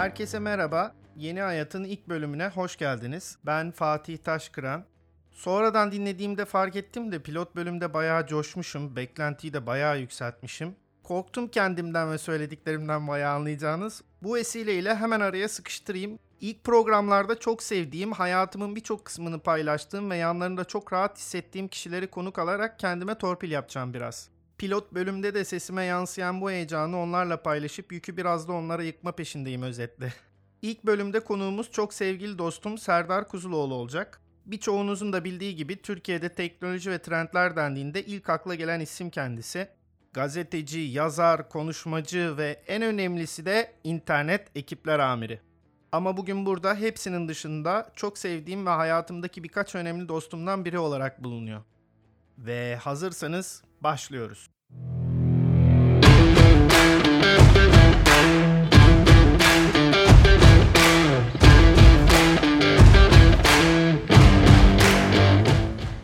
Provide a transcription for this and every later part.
Herkese merhaba. Yeni Hayat'ın ilk bölümüne hoş geldiniz. Ben Fatih Taşkıran. Sonradan dinlediğimde fark ettim de pilot bölümde bayağı coşmuşum. Beklentiyi de bayağı yükseltmişim. Korktum kendimden ve söylediklerimden bayağı anlayacağınız. Bu vesileyle hemen araya sıkıştırayım. İlk programlarda çok sevdiğim, hayatımın birçok kısmını paylaştığım ve yanlarında çok rahat hissettiğim kişileri konuk alarak kendime torpil yapacağım biraz. Pilot bölümde de sesime yansıyan bu heyecanı onlarla paylaşıp yükü biraz da onlara yıkma peşindeyim özetle. İlk bölümde konuğumuz çok sevgili dostum Serdar Kuzuloğlu olacak. Birçoğunuzun da bildiği gibi Türkiye'de teknoloji ve trendler dendiğinde ilk akla gelen isim kendisi. Gazeteci, yazar, konuşmacı ve en önemlisi de internet ekipler amiri. Ama bugün burada hepsinin dışında çok sevdiğim ve hayatımdaki birkaç önemli dostumdan biri olarak bulunuyor. Ve hazırsanız başlıyoruz.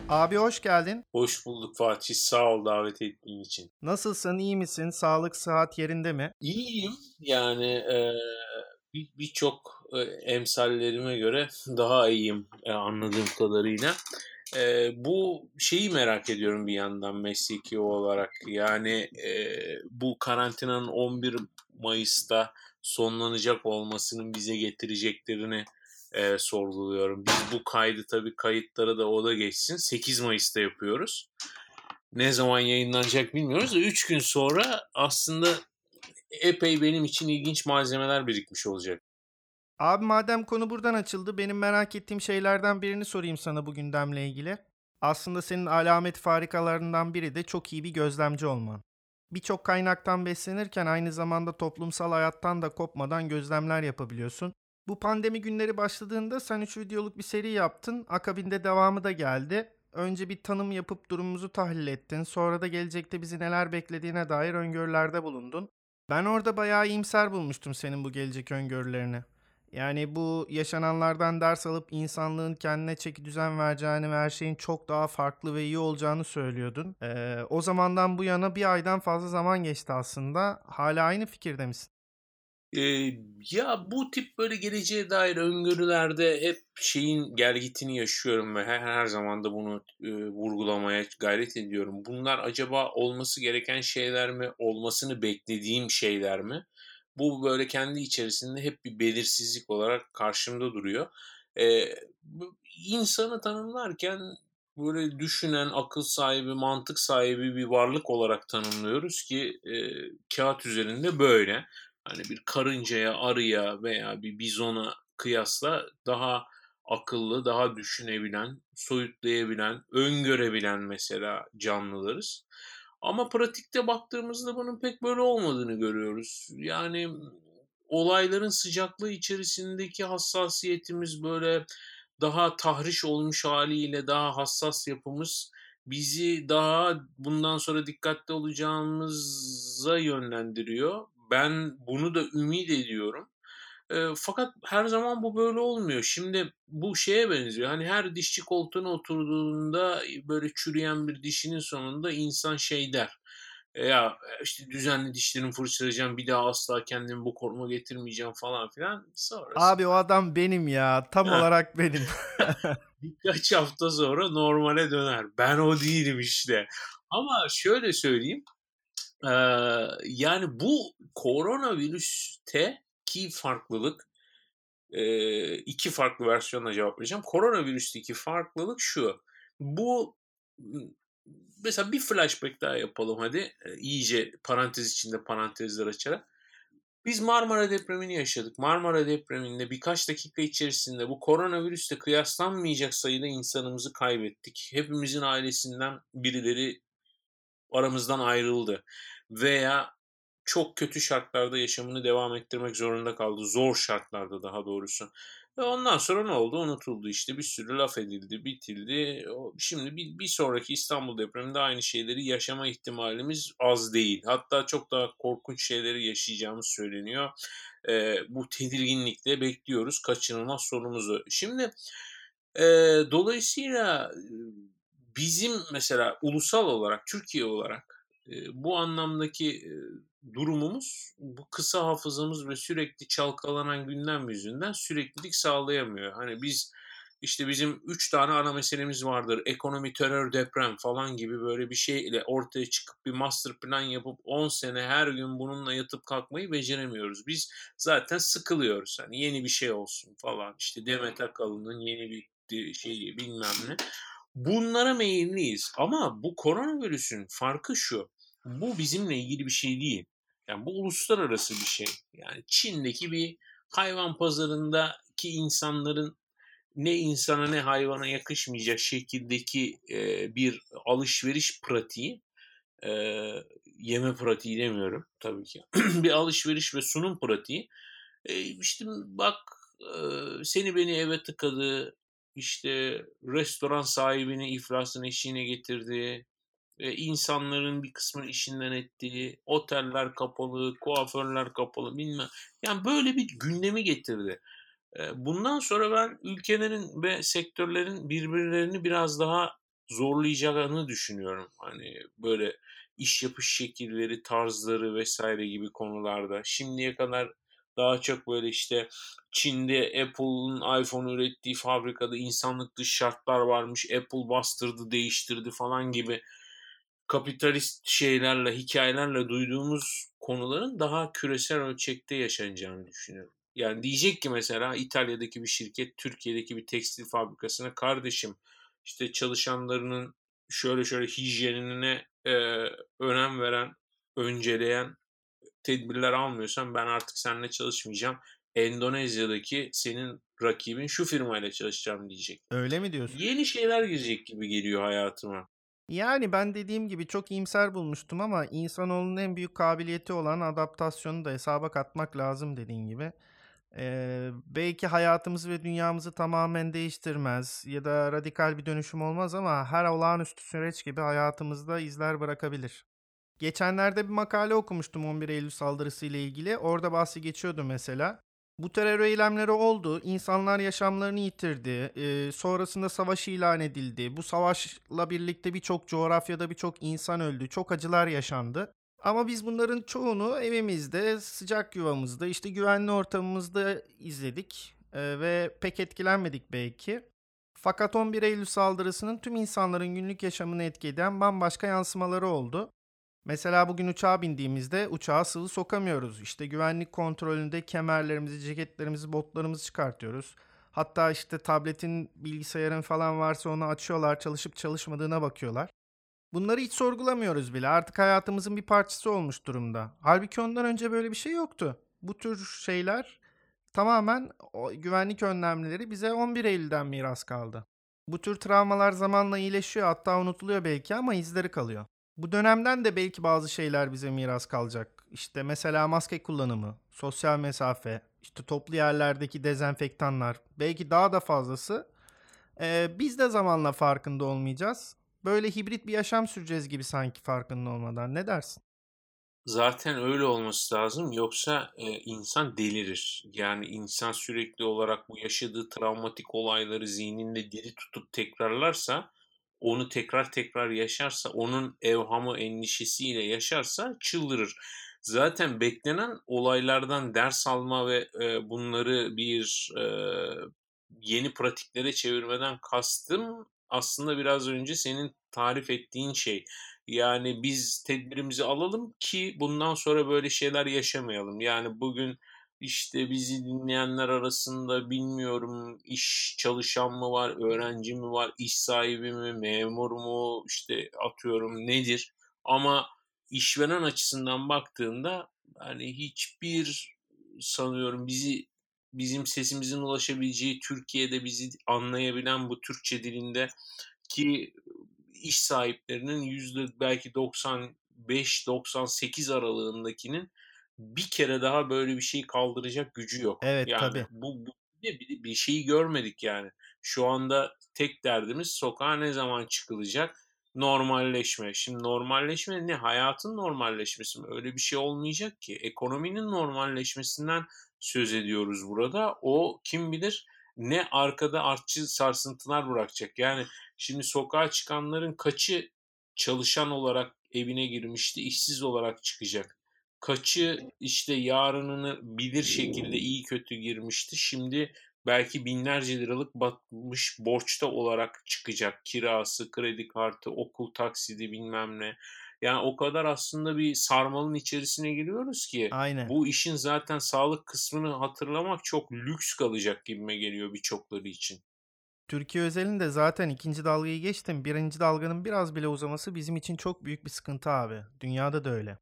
Abi hoş geldin. Hoş bulduk Fatih. Sağ ol davet ettiğin için. Nasılsın, iyi misin? Sağlık, sıhhat yerinde mi? İyiyim. Yani e, birçok bir, e, emsallerime göre daha iyiyim e, anladığım kadarıyla. E, bu şeyi merak ediyorum bir yandan mesleki olarak. Yani e, bu karantinanın 11 Mayıs'ta sonlanacak olmasının bize getireceklerini e, sorguluyorum. Biz bu kaydı tabii kayıtlara da o da geçsin. 8 Mayıs'ta yapıyoruz. Ne zaman yayınlanacak bilmiyoruz da 3 gün sonra aslında epey benim için ilginç malzemeler birikmiş olacak. Abi madem konu buradan açıldı benim merak ettiğim şeylerden birini sorayım sana bu gündemle ilgili. Aslında senin alamet farikalarından biri de çok iyi bir gözlemci olman. Birçok kaynaktan beslenirken aynı zamanda toplumsal hayattan da kopmadan gözlemler yapabiliyorsun. Bu pandemi günleri başladığında sen 3 videoluk bir seri yaptın. Akabinde devamı da geldi. Önce bir tanım yapıp durumumuzu tahlil ettin. Sonra da gelecekte bizi neler beklediğine dair öngörülerde bulundun. Ben orada bayağı iyimser bulmuştum senin bu gelecek öngörülerini. Yani bu yaşananlardan ders alıp insanlığın kendine çeki düzen vereceğini ve her şeyin çok daha farklı ve iyi olacağını söylüyordun. Ee, o zamandan bu yana bir aydan fazla zaman geçti aslında. Hala aynı fikirde misin? Ee, ya bu tip böyle geleceğe dair öngörülerde hep şeyin gergitini yaşıyorum ve her, her zaman da bunu e, vurgulamaya gayret ediyorum. Bunlar acaba olması gereken şeyler mi, olmasını beklediğim şeyler mi? Bu böyle kendi içerisinde hep bir belirsizlik olarak karşımda duruyor. Ee, insanı tanımlarken böyle düşünen, akıl sahibi, mantık sahibi bir varlık olarak tanımlıyoruz ki e, kağıt üzerinde böyle hani bir karıncaya, arıya veya bir bizona kıyasla daha akıllı, daha düşünebilen, soyutlayabilen, öngörebilen mesela canlılarız. Ama pratikte baktığımızda bunun pek böyle olmadığını görüyoruz. Yani olayların sıcaklığı içerisindeki hassasiyetimiz böyle daha tahriş olmuş haliyle daha hassas yapımız bizi daha bundan sonra dikkatli olacağımıza yönlendiriyor ben bunu da ümit ediyorum. E, fakat her zaman bu böyle olmuyor. Şimdi bu şeye benziyor. Hani her dişçi koltuğuna oturduğunda böyle çürüyen bir dişinin sonunda insan şey der. E, ya işte düzenli dişlerimi fırçalayacağım bir daha asla kendimi bu koruma getirmeyeceğim falan filan. Sonrası. Abi o adam benim ya. Tam ha. olarak benim. Birkaç hafta sonra normale döner. Ben o değilim işte. Ama şöyle söyleyeyim yani bu koronavirüste ki farklılık iki farklı versiyonla cevap vereceğim. Koronavirüsteki farklılık şu. Bu mesela bir flashback daha yapalım hadi. iyice parantez içinde parantezler açarak. Biz Marmara depremini yaşadık. Marmara depreminde birkaç dakika içerisinde bu koronavirüste kıyaslanmayacak sayıda insanımızı kaybettik. Hepimizin ailesinden birileri aramızdan ayrıldı veya çok kötü şartlarda yaşamını devam ettirmek zorunda kaldı. Zor şartlarda daha doğrusu. Ve ondan sonra ne oldu? Unutuldu işte. Bir sürü laf edildi, bitildi. Şimdi bir, bir sonraki İstanbul depreminde aynı şeyleri yaşama ihtimalimiz az değil. Hatta çok daha korkunç şeyleri yaşayacağımız söyleniyor. Ee, bu tedirginlikle bekliyoruz kaçınılmaz sorumuzu. Şimdi e, dolayısıyla bizim mesela ulusal olarak, Türkiye olarak bu anlamdaki durumumuz bu kısa hafızamız ve sürekli çalkalanan gündem yüzünden süreklilik sağlayamıyor. Hani biz işte bizim üç tane ana meselemiz vardır. Ekonomi, terör, deprem falan gibi böyle bir şeyle ortaya çıkıp bir master plan yapıp 10 sene her gün bununla yatıp kalkmayı beceremiyoruz. Biz zaten sıkılıyoruz. Hani yeni bir şey olsun falan. İşte Demet Akalın'ın yeni bir şeyi bilmem ne. Bunlara meyilliyiz. Ama bu koronavirüsün farkı şu. Bu bizimle ilgili bir şey değil. Yani bu uluslararası bir şey. Yani Çin'deki bir hayvan pazarındaki insanların ne insana ne hayvana yakışmayacak şekildeki e, bir alışveriş pratiği e, yeme pratiği demiyorum tabii ki bir alışveriş ve sunum pratiği e, işte bak e, seni beni eve tıkadı işte restoran sahibini iflasın eşiğine getirdi e, insanların bir kısmını işinden ettiği oteller kapalı kuaförler kapalı bilmem yani böyle bir gündemi getirdi Bundan sonra ben ülkelerin ve sektörlerin birbirlerini biraz daha zorlayacağını düşünüyorum. Hani böyle iş yapış şekilleri, tarzları vesaire gibi konularda. Şimdiye kadar daha çok böyle işte Çin'de Apple'ın iPhone ürettiği fabrikada insanlık dışı şartlar varmış. Apple bastırdı, değiştirdi falan gibi kapitalist şeylerle, hikayelerle duyduğumuz konuların daha küresel ölçekte yaşanacağını düşünüyorum. Yani diyecek ki mesela İtalya'daki bir şirket Türkiye'deki bir tekstil fabrikasına kardeşim işte çalışanlarının şöyle şöyle hijyenine e, önem veren, önceleyen tedbirler almıyorsan ben artık seninle çalışmayacağım. Endonezya'daki senin rakibin şu firmayla çalışacağım diyecek. Öyle mi diyorsun? Yeni şeyler girecek gibi geliyor hayatıma. Yani ben dediğim gibi çok iyimser bulmuştum ama insanoğlunun en büyük kabiliyeti olan adaptasyonu da hesaba katmak lazım dediğin gibi. Ee, belki hayatımızı ve dünyamızı tamamen değiştirmez ya da radikal bir dönüşüm olmaz ama her olağanüstü süreç gibi hayatımızda izler bırakabilir. Geçenlerde bir makale okumuştum 11 Eylül saldırısı ile ilgili. Orada bahsi geçiyordu mesela. Bu terör eylemleri oldu. İnsanlar yaşamlarını yitirdi. Ee, sonrasında savaş ilan edildi. Bu savaşla birlikte birçok coğrafyada birçok insan öldü. Çok acılar yaşandı. Ama biz bunların çoğunu evimizde, sıcak yuvamızda, işte güvenli ortamımızda izledik ee, ve pek etkilenmedik belki. Fakat 11 Eylül saldırısının tüm insanların günlük yaşamını etkileyen bambaşka yansımaları oldu. Mesela bugün uçağa bindiğimizde uçağa sıvı sokamıyoruz. İşte güvenlik kontrolünde kemerlerimizi, ceketlerimizi, botlarımızı çıkartıyoruz. Hatta işte tabletin, bilgisayarın falan varsa onu açıyorlar, çalışıp çalışmadığına bakıyorlar. Bunları hiç sorgulamıyoruz bile. Artık hayatımızın bir parçası olmuş durumda. Halbuki ondan önce böyle bir şey yoktu. Bu tür şeyler tamamen güvenlik önlemleri bize 11 Eylül'den miras kaldı. Bu tür travmalar zamanla iyileşiyor hatta unutuluyor belki ama izleri kalıyor. Bu dönemden de belki bazı şeyler bize miras kalacak. İşte mesela maske kullanımı, sosyal mesafe, işte toplu yerlerdeki dezenfektanlar, belki daha da fazlası. Ee, biz de zamanla farkında olmayacağız böyle hibrit bir yaşam süreceğiz gibi sanki farkında olmadan. Ne dersin? Zaten öyle olması lazım yoksa e, insan delirir. Yani insan sürekli olarak bu yaşadığı travmatik olayları zihninde diri tutup tekrarlarsa, onu tekrar tekrar yaşarsa, onun evhamı endişesiyle yaşarsa çıldırır. Zaten beklenen olaylardan ders alma ve e, bunları bir e, yeni pratiklere çevirmeden kastım aslında biraz önce senin tarif ettiğin şey. Yani biz tedbirimizi alalım ki bundan sonra böyle şeyler yaşamayalım. Yani bugün işte bizi dinleyenler arasında bilmiyorum iş çalışan mı var, öğrenci mi var, iş sahibi mi, memur mu, işte atıyorum nedir. Ama işveren açısından baktığında hani hiçbir sanıyorum bizi bizim sesimizin ulaşabileceği Türkiye'de bizi anlayabilen bu Türkçe dilinde ki iş sahiplerinin yüzde belki 95-98 aralığındakinin bir kere daha böyle bir şey kaldıracak gücü yok. Evet yani tabii. Bu, bu bir, bir şeyi görmedik yani. Şu anda tek derdimiz sokağa ne zaman çıkılacak? Normalleşme. Şimdi normalleşme ne? Hayatın normalleşmesi mi? Öyle bir şey olmayacak ki. Ekonominin normalleşmesinden söz ediyoruz burada. O kim bilir ne arkada artçı sarsıntılar bırakacak. Yani şimdi sokağa çıkanların kaçı çalışan olarak evine girmişti, işsiz olarak çıkacak. Kaçı işte yarınını bilir şekilde iyi kötü girmişti. Şimdi belki binlerce liralık batmış borçta olarak çıkacak. Kirası, kredi kartı, okul taksidi bilmem ne. Yani o kadar aslında bir sarmalın içerisine giriyoruz ki Aynen. bu işin zaten sağlık kısmını hatırlamak çok lüks kalacak gibime geliyor birçokları için. Türkiye özelinde zaten ikinci dalgayı geçtim. Birinci dalganın biraz bile uzaması bizim için çok büyük bir sıkıntı abi. Dünyada da öyle.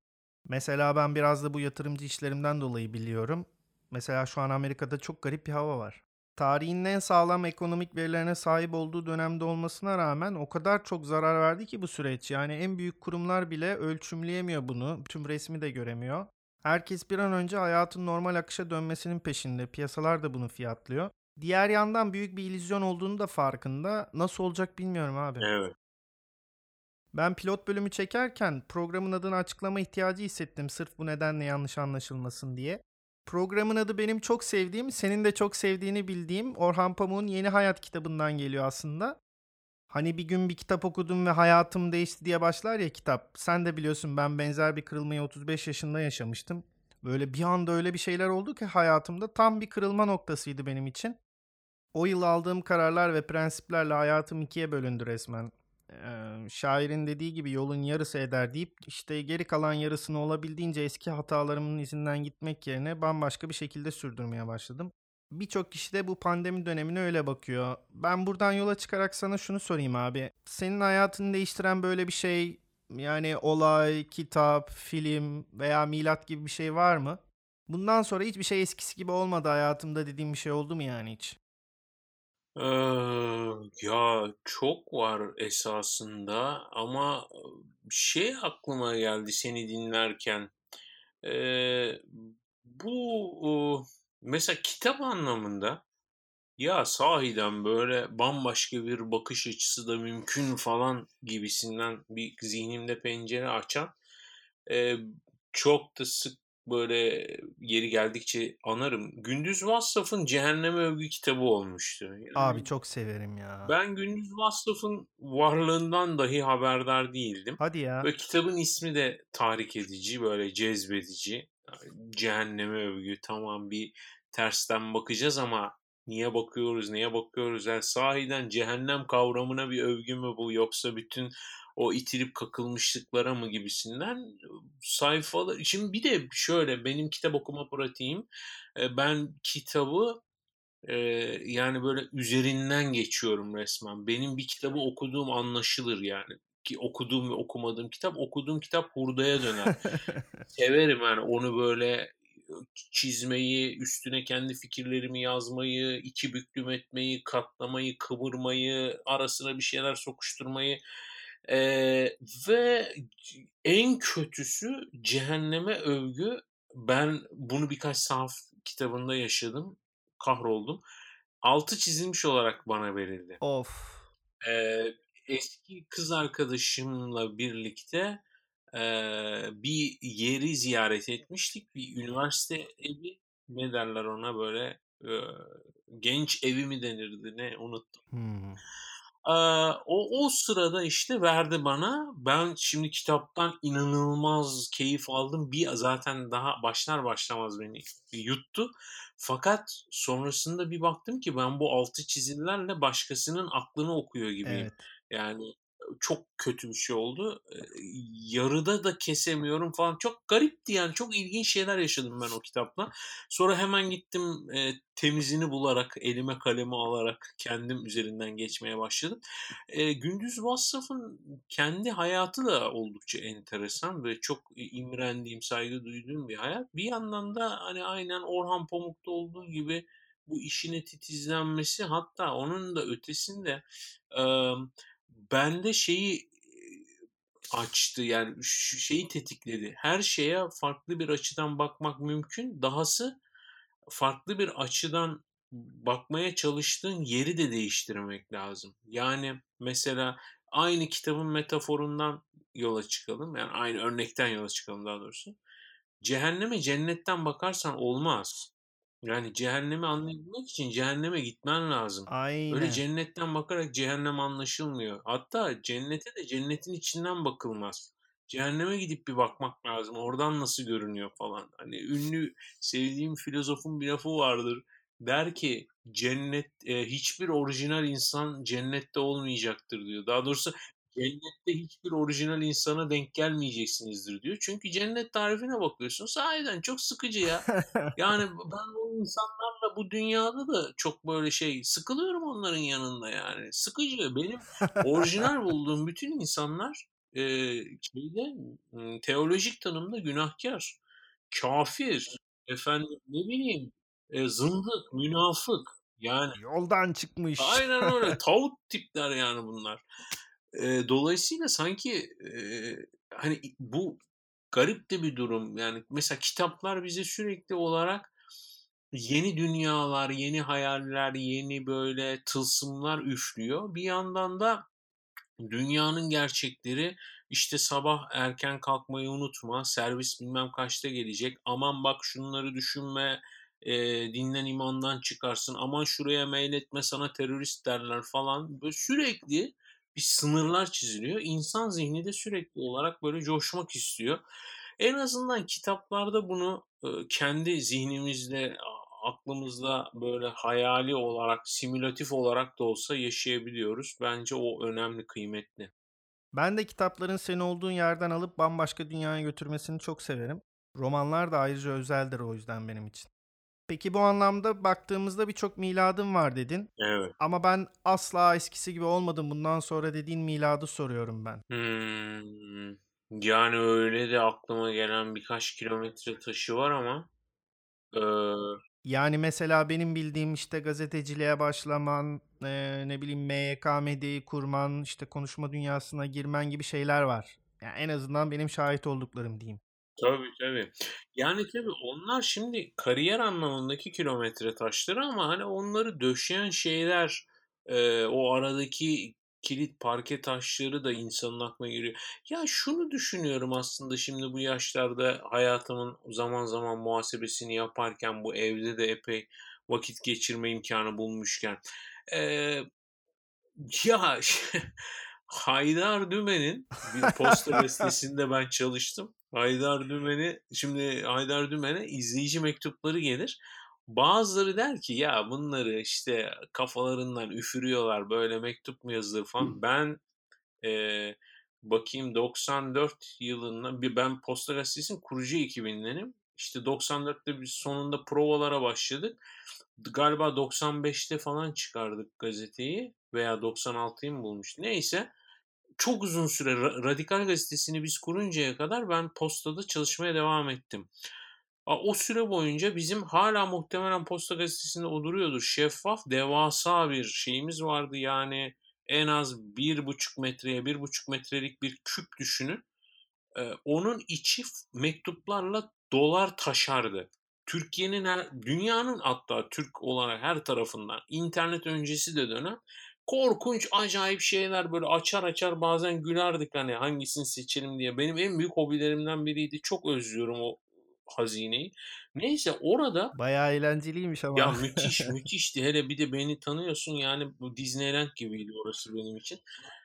Mesela ben biraz da bu yatırımcı işlerimden dolayı biliyorum. Mesela şu an Amerika'da çok garip bir hava var. Tarihin en sağlam ekonomik verilerine sahip olduğu dönemde olmasına rağmen o kadar çok zarar verdi ki bu süreç. Yani en büyük kurumlar bile ölçümleyemiyor bunu. Tüm resmi de göremiyor. Herkes bir an önce hayatın normal akışa dönmesinin peşinde. Piyasalar da bunu fiyatlıyor. Diğer yandan büyük bir illüzyon olduğunu da farkında. Nasıl olacak bilmiyorum abi. Evet. Ben pilot bölümü çekerken programın adını açıklama ihtiyacı hissettim sırf bu nedenle yanlış anlaşılmasın diye. Programın adı benim çok sevdiğim, senin de çok sevdiğini bildiğim Orhan Pamuk'un Yeni Hayat kitabından geliyor aslında. Hani bir gün bir kitap okudum ve hayatım değişti diye başlar ya kitap. Sen de biliyorsun ben benzer bir kırılmayı 35 yaşında yaşamıştım. Böyle bir anda öyle bir şeyler oldu ki hayatımda tam bir kırılma noktasıydı benim için. O yıl aldığım kararlar ve prensiplerle hayatım ikiye bölündü resmen. Şairin dediği gibi yolun yarısı eder deyip işte geri kalan yarısını olabildiğince eski hatalarımın izinden gitmek yerine bambaşka bir şekilde sürdürmeye başladım. Birçok kişi de bu pandemi dönemine öyle bakıyor. Ben buradan yola çıkarak sana şunu sorayım abi. Senin hayatını değiştiren böyle bir şey yani olay, kitap, film veya milat gibi bir şey var mı? Bundan sonra hiçbir şey eskisi gibi olmadı hayatımda dediğim bir şey oldu mu yani hiç? Ee, ya çok var esasında ama şey aklıma geldi seni dinlerken. Ee, bu mesela kitap anlamında ya sahiden böyle bambaşka bir bakış açısı da mümkün falan gibisinden bir zihnimde pencere açan e, çok da sık böyle yeri geldikçe anarım. Gündüz Vassaf'ın Cehenneme Övgü kitabı olmuştu. Yani Abi çok severim ya. ben Gündüz Vassaf'ın varlığından dahi haberdar değildim. Hadi ya. Ve kitabın ismi de tahrik edici, böyle cezbedici. Cehenneme övgü. Tamam bir tersten bakacağız ama niye bakıyoruz, neye bakıyoruz? Yani sahiden cehennem kavramına bir övgü mü bu yoksa bütün o itilip kakılmışlıklara mı gibisinden sayfalar. Şimdi bir de şöyle benim kitap okuma pratiğim ben kitabı e, yani böyle üzerinden geçiyorum resmen. Benim bir kitabı okuduğum anlaşılır yani. Ki okuduğum ve okumadığım kitap, okuduğum kitap hurdaya döner. Severim yani onu böyle çizmeyi, üstüne kendi fikirlerimi yazmayı, iki büklüm etmeyi, katlamayı, kıvırmayı, arasına bir şeyler sokuşturmayı. Ee, ve en kötüsü cehenneme övgü. Ben bunu birkaç sahaf kitabında yaşadım. Kahroldum. Altı çizilmiş olarak bana verildi. Of. Ee, eski kız arkadaşımla birlikte e, bir yeri ziyaret etmiştik. Bir üniversite evi ne derler ona böyle e, genç evi mi denirdi ne unuttum. Hmm. O, o sırada işte verdi bana. Ben şimdi kitaptan inanılmaz keyif aldım. Bir zaten daha başlar başlamaz beni yuttu. Fakat sonrasında bir baktım ki ben bu altı çizimlerle başkasının aklını okuyor gibiyim. Evet. Yani çok kötü bir şey oldu. Yarıda da kesemiyorum falan. Çok garipti yani. Çok ilginç şeyler yaşadım ben o kitapla. Sonra hemen gittim e, temizini bularak, elime kalemi alarak kendim üzerinden geçmeye başladım. E, Gündüz Vassaf'ın kendi hayatı da oldukça enteresan ve çok imrendiğim, saygı duyduğum bir hayat. Bir yandan da hani aynen Orhan Pamuk'ta olduğu gibi bu işine titizlenmesi hatta onun da ötesinde e, bende şeyi açtı yani şeyi tetikledi. Her şeye farklı bir açıdan bakmak mümkün. Dahası farklı bir açıdan bakmaya çalıştığın yeri de değiştirmek lazım. Yani mesela aynı kitabın metaforundan yola çıkalım. Yani aynı örnekten yola çıkalım daha doğrusu. Cehenneme cennetten bakarsan olmaz. Yani cehennemi anlayabilmek için cehenneme gitmen lazım. Aynen. Öyle cennetten bakarak cehennem anlaşılmıyor. Hatta cennete de cennetin içinden bakılmaz. Cehenneme gidip bir bakmak lazım. Oradan nasıl görünüyor falan. Hani ünlü sevdiğim filozofun bir lafı vardır. Der ki cennet e, hiçbir orijinal insan cennette olmayacaktır diyor. Daha doğrusu cennette hiçbir orijinal insana denk gelmeyeceksinizdir diyor. Çünkü cennet tarifine bakıyorsun sahiden çok sıkıcı ya. Yani ben o insanlarla bu dünyada da çok böyle şey sıkılıyorum onların yanında yani. Sıkıcı. Benim orijinal bulduğum bütün insanlar e, şeyde teolojik tanımda günahkar, kafir, efendim ne bileyim e, zındık, münafık yani. Yoldan çıkmış. Aynen öyle. Tavuk tipler yani bunlar. E, dolayısıyla sanki e, hani bu garip de bir durum. Yani mesela kitaplar bize sürekli olarak yeni dünyalar, yeni hayaller, yeni böyle tılsımlar üflüyor. Bir yandan da dünyanın gerçekleri işte sabah erken kalkmayı unutma, servis bilmem kaçta gelecek, aman bak şunları düşünme, e, dinlen imandan çıkarsın, aman şuraya mail sana terörist derler falan. Böyle sürekli bir sınırlar çiziliyor. İnsan zihni de sürekli olarak böyle coşmak istiyor. En azından kitaplarda bunu e, kendi zihnimizde, aklımızda böyle hayali olarak, simülatif olarak da olsa yaşayabiliyoruz. Bence o önemli, kıymetli. Ben de kitapların seni olduğun yerden alıp bambaşka dünyaya götürmesini çok severim. Romanlar da ayrıca özeldir o yüzden benim için. Peki bu anlamda baktığımızda birçok miladım var dedin. Evet. Ama ben asla eskisi gibi olmadım bundan sonra dediğin miladı soruyorum ben. Hmm. Yani öyle de aklıma gelen birkaç kilometre taşı var ama ee, yani mesela benim bildiğim işte gazeteciliğe başlaman, e, ne bileyim MYK medyayı kurman, işte konuşma dünyasına girmen gibi şeyler var. Yani en azından benim şahit olduklarım diyeyim. Tabii tabii. Yani tabii onlar şimdi kariyer anlamındaki kilometre taşları ama hani onları döşeyen şeyler e, o aradaki kilit parke taşları da insanın aklına geliyor. Ya şunu düşünüyorum aslında şimdi bu yaşlarda hayatımın zaman zaman muhasebesini yaparken bu evde de epey vakit geçirme imkanı bulmuşken. Ee, ya Haydar Dümen'in bir posta listesinde ben çalıştım. Haydar Dümen'i şimdi Haydar Dümen'e izleyici mektupları gelir. Bazıları der ki ya bunları işte kafalarından üfürüyorlar böyle mektup mu yazılır falan. Ben e, bakayım 94 yılında bir ben Posta Gazetesi'nin kurucu ekibindenim. İşte 94'te biz sonunda provalara başladık. Galiba 95'te falan çıkardık gazeteyi veya 96'yı mı bulmuş. Neyse çok uzun süre Radikal Gazetesi'ni biz kuruncaya kadar ben postada çalışmaya devam ettim. O süre boyunca bizim hala muhtemelen Posta Gazetesi'nde o duruyordur. Şeffaf, devasa bir şeyimiz vardı. Yani en az bir buçuk metreye, bir buçuk metrelik bir küp düşünün. Ee, onun içi mektuplarla dolar taşardı. Türkiye'nin, dünyanın hatta Türk olarak her tarafından internet öncesi de dönem korkunç acayip şeyler böyle açar açar bazen gülerdik hani hangisini seçelim diye. Benim en büyük hobilerimden biriydi. Çok özlüyorum o hazineyi. Neyse orada bayağı eğlenceliymiş ama. Ya müthiş müthişti. Hele bir de beni tanıyorsun yani bu Disneyland gibiydi orası benim için.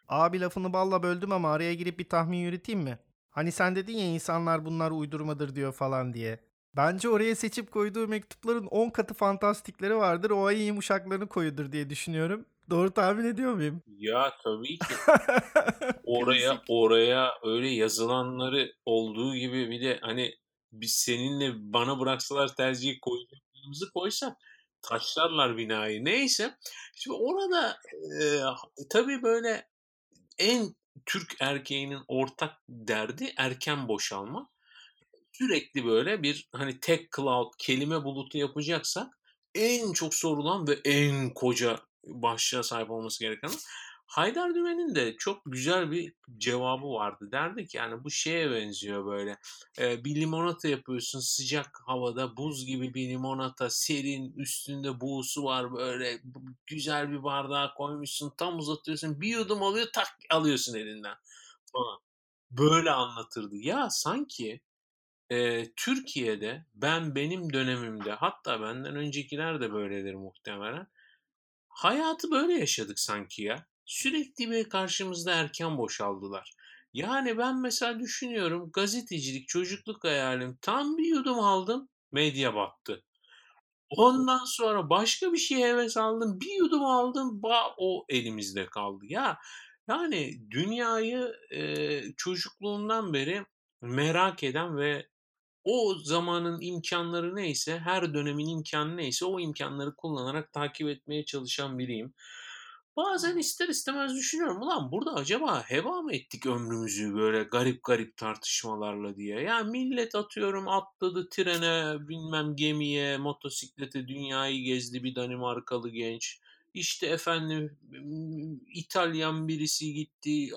Abi lafını balla böldüm ama araya girip bir tahmin yürüteyim mi? Hani sen dedin ya insanlar bunlar uydurmadır diyor falan diye. Bence oraya seçip koyduğu mektupların 10 katı fantastikleri vardır. O ayın yumuşaklarını koyudur diye düşünüyorum. Doğru tahmin ediyor muyum? Ya tabii ki. oraya oraya öyle yazılanları olduğu gibi bir de hani biz seninle bana bıraksalar tercihi koyduğumuzu koysak taşlarlar binayı. Neyse. Şimdi orada e, tabii böyle en Türk erkeğinin ortak derdi erken boşalma. Sürekli böyle bir hani tek cloud kelime bulutu yapacaksak en çok sorulan ve en koca başlığa sahip olması gereken Haydar Dümen'in de çok güzel bir cevabı vardı. Derdi ki yani bu şeye benziyor böyle. Ee, bir limonata yapıyorsun sıcak havada buz gibi bir limonata serin üstünde buğusu var böyle güzel bir bardağa koymuşsun tam uzatıyorsun bir yudum alıyor tak alıyorsun elinden falan. Böyle anlatırdı. Ya sanki e, Türkiye'de ben benim dönemimde hatta benden öncekiler de böyledir muhtemelen. Hayatı böyle yaşadık sanki ya sürekli bir karşımızda erken boşaldılar. Yani ben mesela düşünüyorum gazetecilik çocukluk hayalim. Tam bir yudum aldım medya battı. Ondan sonra başka bir şeye heves aldım. Bir yudum aldım. Ba o elimizde kaldı. Ya yani dünyayı eee, çocukluğundan beri merak eden ve o zamanın imkanları neyse, her dönemin imkanı neyse o imkanları kullanarak takip etmeye çalışan biriyim. Bazen ister istemez düşünüyorum, ulan burada acaba heba mı ettik ömrümüzü böyle garip garip tartışmalarla diye. Ya millet atıyorum atladı trene, bilmem gemiye, motosiklete dünyayı gezdi bir Danimarkalı genç. İşte efendim İtalyan birisi gitti,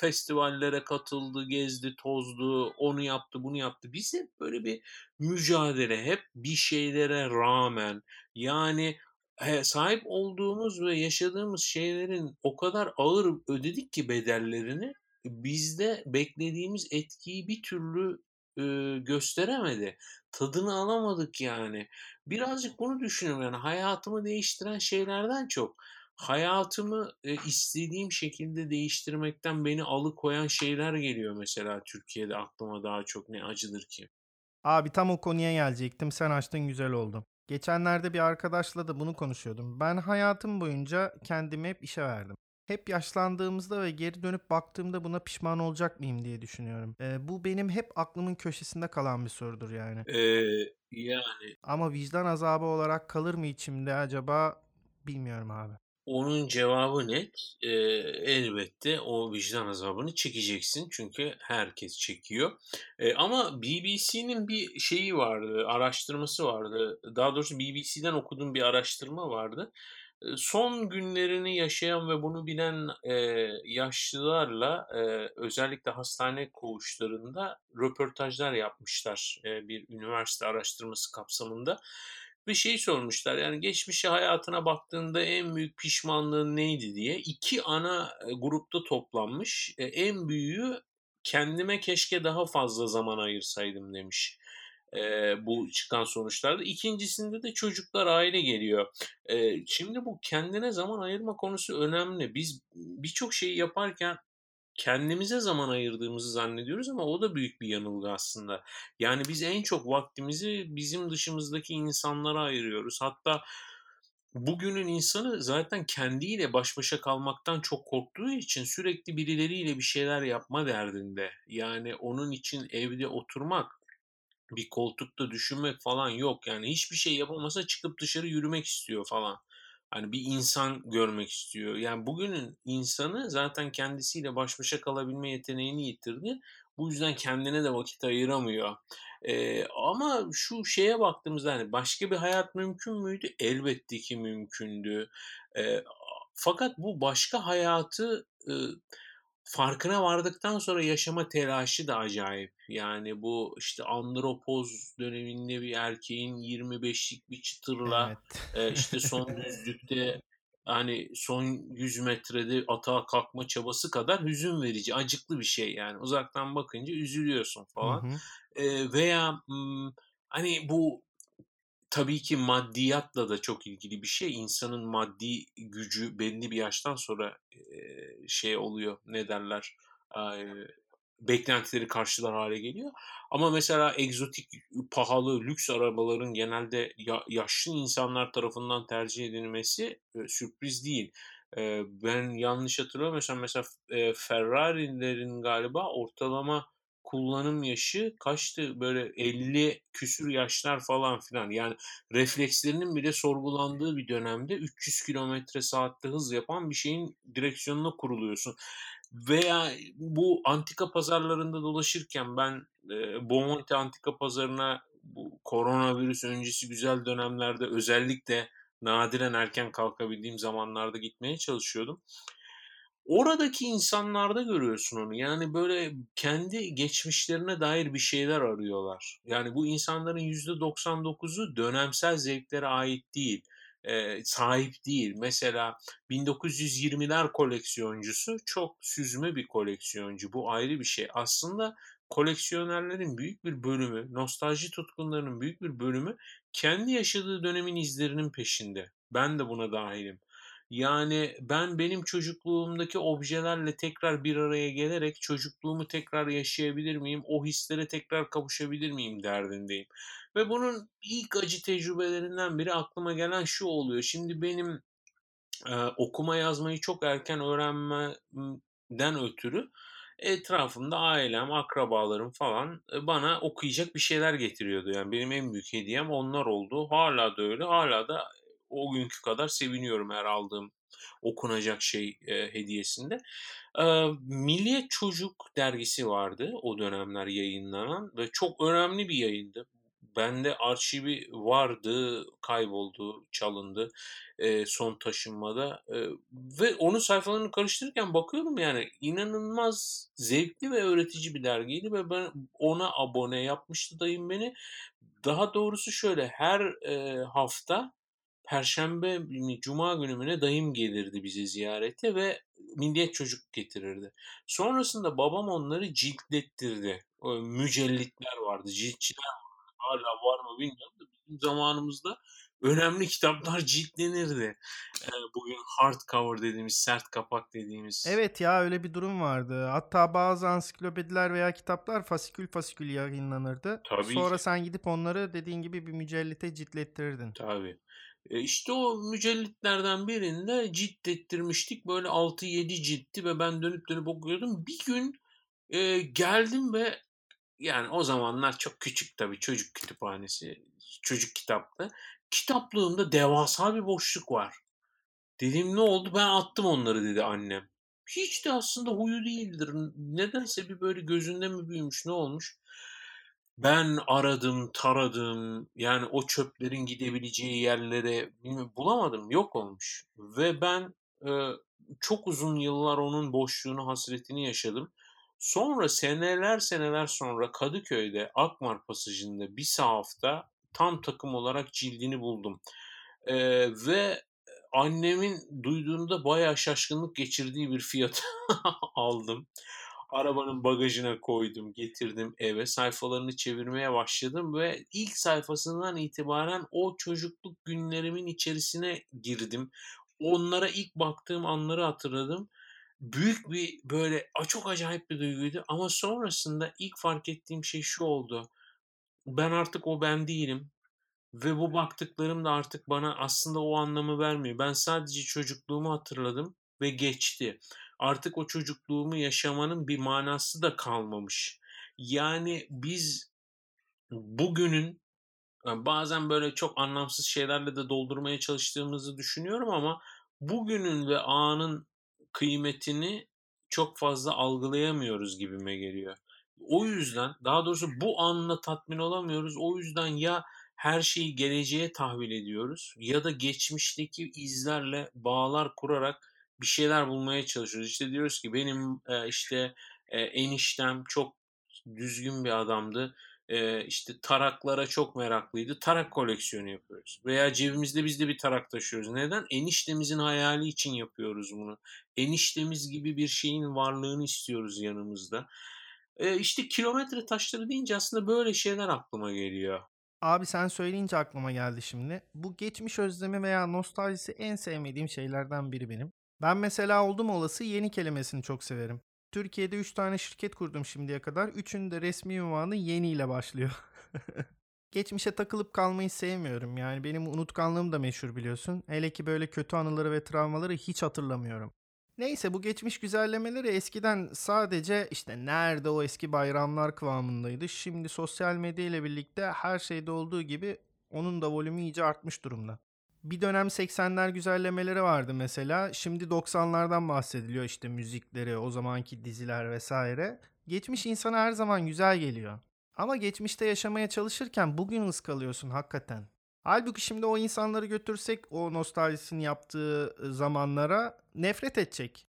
festivallere katıldı, gezdi, tozdu, onu yaptı, bunu yaptı. Biz hep böyle bir mücadele, hep bir şeylere rağmen yani sahip olduğumuz ve yaşadığımız şeylerin o kadar ağır ödedik ki bedellerini bizde beklediğimiz etkiyi bir türlü e, gösteremedi. Tadını alamadık yani. Birazcık bunu düşünüyorum yani hayatımı değiştiren şeylerden çok hayatımı, eee, istediğim şekilde değiştirmekten beni alıkoyan şeyler geliyor mesela Türkiye'de aklıma daha çok. Ne acıdır ki. Abi tam o konuya gelecektim. Sen açtın güzel oldu. Geçenlerde bir arkadaşla da bunu konuşuyordum. Ben hayatım boyunca kendimi hep işe verdim. Hep yaşlandığımızda ve geri dönüp baktığımda buna pişman olacak mıyım diye düşünüyorum. Ee, bu benim hep aklımın köşesinde kalan bir sorudur yani. Eee, yani Ama vicdan azabı olarak kalır mı içimde acaba bilmiyorum abi. Onun cevabı net. Eee, elbette o vicdan azabını çekeceksin çünkü herkes çekiyor. Eee, ama BBC'nin bir şeyi vardı, araştırması vardı. Daha doğrusu BBC'den okuduğum bir araştırma vardı. Eee, son günlerini yaşayan ve bunu bilen, eee, yaşlılarla, eee, özellikle hastane koğuşlarında röportajlar yapmışlar, eee, bir üniversite araştırması kapsamında bir şey sormuşlar. Yani geçmişe hayatına baktığında en büyük pişmanlığın neydi diye. İki ana e, grupta toplanmış. E, en büyüğü kendime keşke daha fazla zaman ayırsaydım demiş. E, bu çıkan sonuçlarda. İkincisinde de çocuklar aile geliyor. Şimdi bu kendine zaman ayırma konusu önemli. Biz birçok şeyi yaparken kendimize zaman ayırdığımızı zannediyoruz ama o da büyük bir yanılgı aslında. Yani biz en çok vaktimizi bizim dışımızdaki insanlara ayırıyoruz. Hatta bugünün insanı zaten kendiyle baş başa kalmaktan çok korktuğu için sürekli birileriyle bir şeyler yapma derdinde. Yani onun için evde oturmak, bir koltukta düşünmek falan yok. Yani hiçbir şey yapamasa çıkıp dışarı yürümek istiyor falan. Hani bir insan görmek istiyor. Yani bugünün insanı zaten kendisiyle baş başa kalabilme yeteneğini yitirdi. Bu yüzden kendine de vakit ayıramıyor. Ee, ama şu şeye baktığımızda hani başka bir hayat mümkün müydü? Elbette ki mümkündü. Ee, fakat bu başka hayatı e, farkına vardıktan sonra yaşama telaşı da acayip. Yani bu işte andropoz döneminde bir erkeğin 25'lik bir çıtırla Evet. e, işte son düzlükte hani son 100 metrede atağa kalkma çabası kadar hüzün verici, acıklı bir şey yani. Uzaktan bakınca üzülüyorsun Hı falan. hı. E, veya m, hani bu tabii ki maddiyatla da çok ilgili bir şey. İnsanın maddi gücü belli bir yaştan sonra şey oluyor. Ne derler? Beklentileri karşılar hale geliyor. Ama mesela egzotik, pahalı, lüks arabaların genelde ya- yaşlı insanlar tarafından tercih edilmesi e, sürpriz değil. Ben yanlış hatırlamıyorsam mesela Ferrari'lerin galiba ortalama kullanım yaşı kaçtı? Böyle 50 küsür yaşlar falan filan. Yani reflekslerinin bile sorgulandığı bir dönemde 300 kilometre saatte hız yapan bir şeyin direksiyonuna kuruluyorsun. Veya bu antika pazarlarında dolaşırken ben e, Bomonti antika pazarına bu koronavirüs öncesi güzel dönemlerde özellikle nadiren erken kalkabildiğim zamanlarda gitmeye çalışıyordum. Oradaki insanlarda görüyorsun onu. Yani böyle kendi geçmişlerine dair bir şeyler arıyorlar. Yani bu insanların %99'u dönemsel zevklere ait değil, eee, sahip değil. Mesela 1920'ler koleksiyoncusu çok süzme bir koleksiyoncu. Bu ayrı bir şey. Aslında koleksiyonerlerin büyük bir bölümü, nostalji tutkunlarının büyük bir bölümü kendi yaşadığı dönemin izlerinin peşinde. Ben de buna dahilim. Yani ben benim çocukluğumdaki objelerle tekrar bir araya gelerek çocukluğumu tekrar yaşayabilir miyim? O hislere tekrar kavuşabilir miyim derdindeyim. Ve bunun ilk acı tecrübelerinden biri aklıma gelen şu oluyor. Şimdi benim e, okuma yazmayı çok erken öğrenmeden ötürü etrafımda ailem, akrabalarım falan e, bana okuyacak bir şeyler getiriyordu. Yani benim en büyük hediyem onlar oldu. Hala da öyle. Hala da o günkü kadar seviniyorum her aldığım okunacak şey e, hediyesinde. E, Milliyet Çocuk dergisi vardı o dönemler yayınlanan ve çok önemli bir yayındı. Bende arşivi vardı, kayboldu, çalındı e, son taşınmada e, ve onun sayfalarını karıştırırken bakıyorum yani inanılmaz zevkli ve öğretici bir dergiydi ve ben ona abone yapmıştı dayım beni. Daha doğrusu şöyle her e, hafta Perşembe mi, Cuma günü mü ne dayım gelirdi bizi ziyarete ve milliyet çocuk getirirdi. Sonrasında babam onları ciltlettirdi. O mücellitler vardı, ciltçiler vardı. Hala var mı bilmiyorum da bizim zamanımızda önemli kitaplar ciltlenirdi. Ee, bugün hardcover dediğimiz, sert kapak dediğimiz. Evet ya öyle bir durum vardı. Hatta bazı ansiklopediler veya kitaplar fasikül fasikül yayınlanırdı. Tabii Sonra ki. sen gidip onları dediğin gibi bir mücellite ciltlettirirdin. Tabii. E işte o mücellitlerden birinde cilt ettirmiştik. Böyle 6-7 ciltti ve ben dönüp dönüp okuyordum. Bir gün e, geldim ve yani o zamanlar çok küçük tabii çocuk kütüphanesi, çocuk kitaplı. Kitaplığımda devasa bir boşluk var. Dedim ne oldu? Ben attım onları dedi annem. Hiç de aslında huyu değildir. Nedense bir böyle gözünde mi büyümüş ne olmuş? Ben aradım, taradım. Yani o çöplerin gidebileceği yerlere bulamadım. Yok olmuş. Ve ben e, çok uzun yıllar onun boşluğunu, hasretini yaşadım. Sonra seneler seneler sonra Kadıköy'de Akmar Pasajı'nda bir sahafta tam takım olarak cildini buldum. E, ve annemin duyduğunda bayağı şaşkınlık geçirdiği bir fiyata aldım. Arabanın bagajına koydum, getirdim eve. Sayfalarını çevirmeye başladım ve ilk sayfasından itibaren o çocukluk günlerimin içerisine girdim. Onlara ilk baktığım anları hatırladım. Büyük bir böyle çok acayip bir duyguydu ama sonrasında ilk fark ettiğim şey şu oldu. Ben artık o ben değilim. Ve bu baktıklarım da artık bana aslında o anlamı vermiyor. Ben sadece çocukluğumu hatırladım ve geçti. Artık o çocukluğumu yaşamanın bir manası da kalmamış. Yani biz bugünün bazen böyle çok anlamsız şeylerle de doldurmaya çalıştığımızı düşünüyorum ama bugünün ve anın kıymetini çok fazla algılayamıyoruz gibime geliyor. O yüzden daha doğrusu bu anla tatmin olamıyoruz. O yüzden ya her şeyi geleceğe tahvil ediyoruz ya da geçmişteki izlerle bağlar kurarak bir şeyler bulmaya çalışıyoruz. İşte diyoruz ki benim e, işte e, eniştem çok düzgün bir adamdı. E, işte taraklara çok meraklıydı. Tarak koleksiyonu yapıyoruz. Veya cebimizde biz de bir tarak taşıyoruz. Neden? Eniştemizin hayali için yapıyoruz bunu. Eniştemiz gibi bir şeyin varlığını istiyoruz yanımızda. E, işte kilometre taşları deyince aslında böyle şeyler aklıma geliyor. Abi sen söyleyince aklıma geldi şimdi. Bu geçmiş özlemi veya nostaljisi en sevmediğim şeylerden biri benim. Ben mesela oldum olası yeni kelimesini çok severim. Türkiye'de 3 tane şirket kurdum şimdiye kadar. Üçünün de resmi ünvanı yeni ile başlıyor. Geçmişe takılıp kalmayı sevmiyorum. Yani benim unutkanlığım da meşhur biliyorsun. Hele ki böyle kötü anıları ve travmaları hiç hatırlamıyorum. Neyse bu geçmiş güzellemeleri eskiden sadece işte nerede o eski bayramlar kıvamındaydı. Şimdi sosyal medya ile birlikte her şeyde olduğu gibi onun da volümü iyice artmış durumda. Bir dönem 80'ler güzellemeleri vardı mesela. Şimdi 90'lardan bahsediliyor işte müzikleri, o zamanki diziler vesaire. Geçmiş insana her zaman güzel geliyor. Ama geçmişte yaşamaya çalışırken bugün ıskalıyorsun hakikaten. Halbuki şimdi o insanları götürsek o nostaljisini yaptığı zamanlara nefret edecek.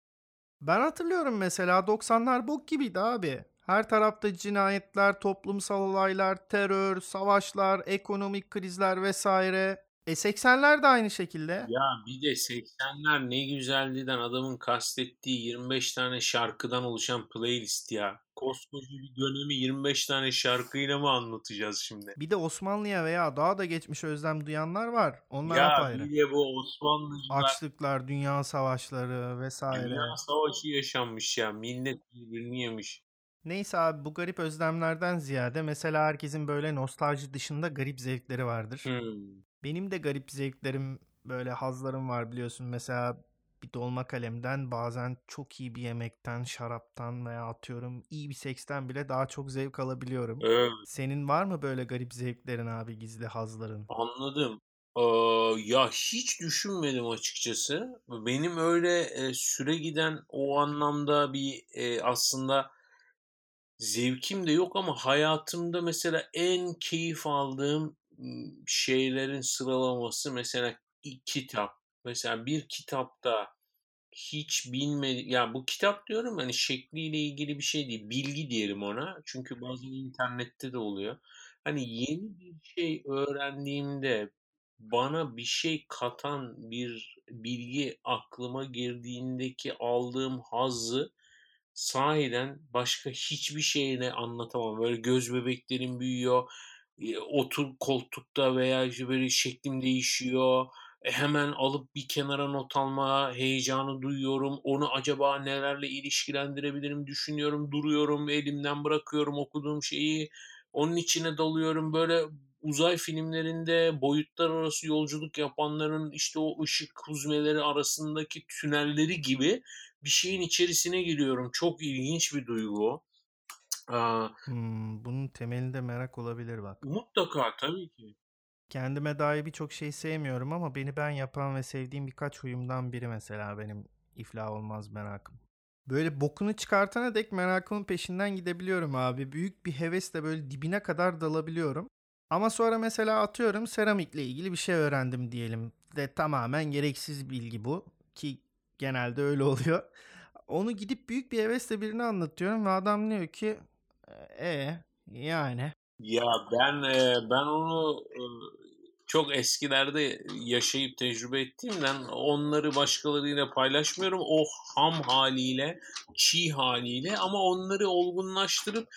Ben hatırlıyorum mesela 90'lar bok gibiydi abi. Her tarafta cinayetler, toplumsal olaylar, terör, savaşlar, ekonomik krizler vesaire. E 80'ler de aynı şekilde. Ya bir de 80'ler ne güzelliğinden adamın kastettiği 25 tane şarkıdan oluşan playlist ya. koskoca bir dönemi 25 tane şarkıyla mı anlatacağız şimdi? Bir de Osmanlı'ya veya daha da geçmiş özlem duyanlar var. Onlar Ya apayrı. bir de bu Osmanlıcılar Açlıklar, dünya savaşları vesaire. Dünya Savaşı yaşanmış ya. Millet birbirini yemiş. Neyse abi bu garip özlemlerden ziyade mesela herkesin böyle nostalji dışında garip zevkleri vardır. Hmm. Benim de garip zevklerim böyle hazlarım var biliyorsun. Mesela bir dolma kalemden bazen çok iyi bir yemekten, şaraptan veya atıyorum iyi bir seksten bile daha çok zevk alabiliyorum. Evet, Senin var mı böyle garip zevklerin abi gizli hazların? anladım. Ee, ya hiç düşünmedim açıkçası. Benim öyle e, süre giden o anlamda bir e, aslında zevkim de yok ama hayatımda mesela en keyif aldığım şeylerin sıralaması mesela kitap. Mesela bir kitapta hiç bilmedi ya bu kitap diyorum hani şekliyle ilgili bir şey değil bilgi diyelim ona. Çünkü bazen internette de oluyor. Hani yeni bir şey öğrendiğimde bana bir şey katan bir bilgi aklıma girdiğindeki aldığım hazzı sahiden başka hiçbir şeyle anlatamam. Böyle göz bebeklerim büyüyor otur koltukta veya işte böyle şeklim değişiyor e, hemen alıp bir kenara not alma heyecanı duyuyorum. Onu acaba nelerle ilişkilendirebilirim düşünüyorum, duruyorum, elimden bırakıyorum okuduğum şeyi. Onun içine dalıyorum. Böyle uzay filmlerinde boyutlar arası yolculuk yapanların işte o ışık huzmeleri arasındaki tünelleri gibi bir şeyin içerisine giriyorum. Çok ilginç bir duygu. Aa, Hmm, bunun temelinde merak olabilir bak. mutlaka tabii ki. Kendime dair birçok şey sevmiyorum ama beni ben yapan ve sevdiğim birkaç huyumdan biri mesela benim iflah olmaz merakım. Böyle bokunu çıkartana dek merakımın peşinden gidebiliyorum abi. Büyük bir hevesle böyle dibine kadar dalabiliyorum. Ama sonra mesela atıyorum seramikle ilgili bir şey öğrendim diyelim. De tamamen gereksiz bilgi bu ki genelde öyle oluyor. Onu gidip büyük bir hevesle birine anlatıyorum ve adam diyor ki e yani Ya ben ben onu çok eskilerde yaşayıp tecrübe ettiğimden onları başkalarıyla paylaşmıyorum. O ham haliyle, çiğ haliyle ama onları olgunlaştırıp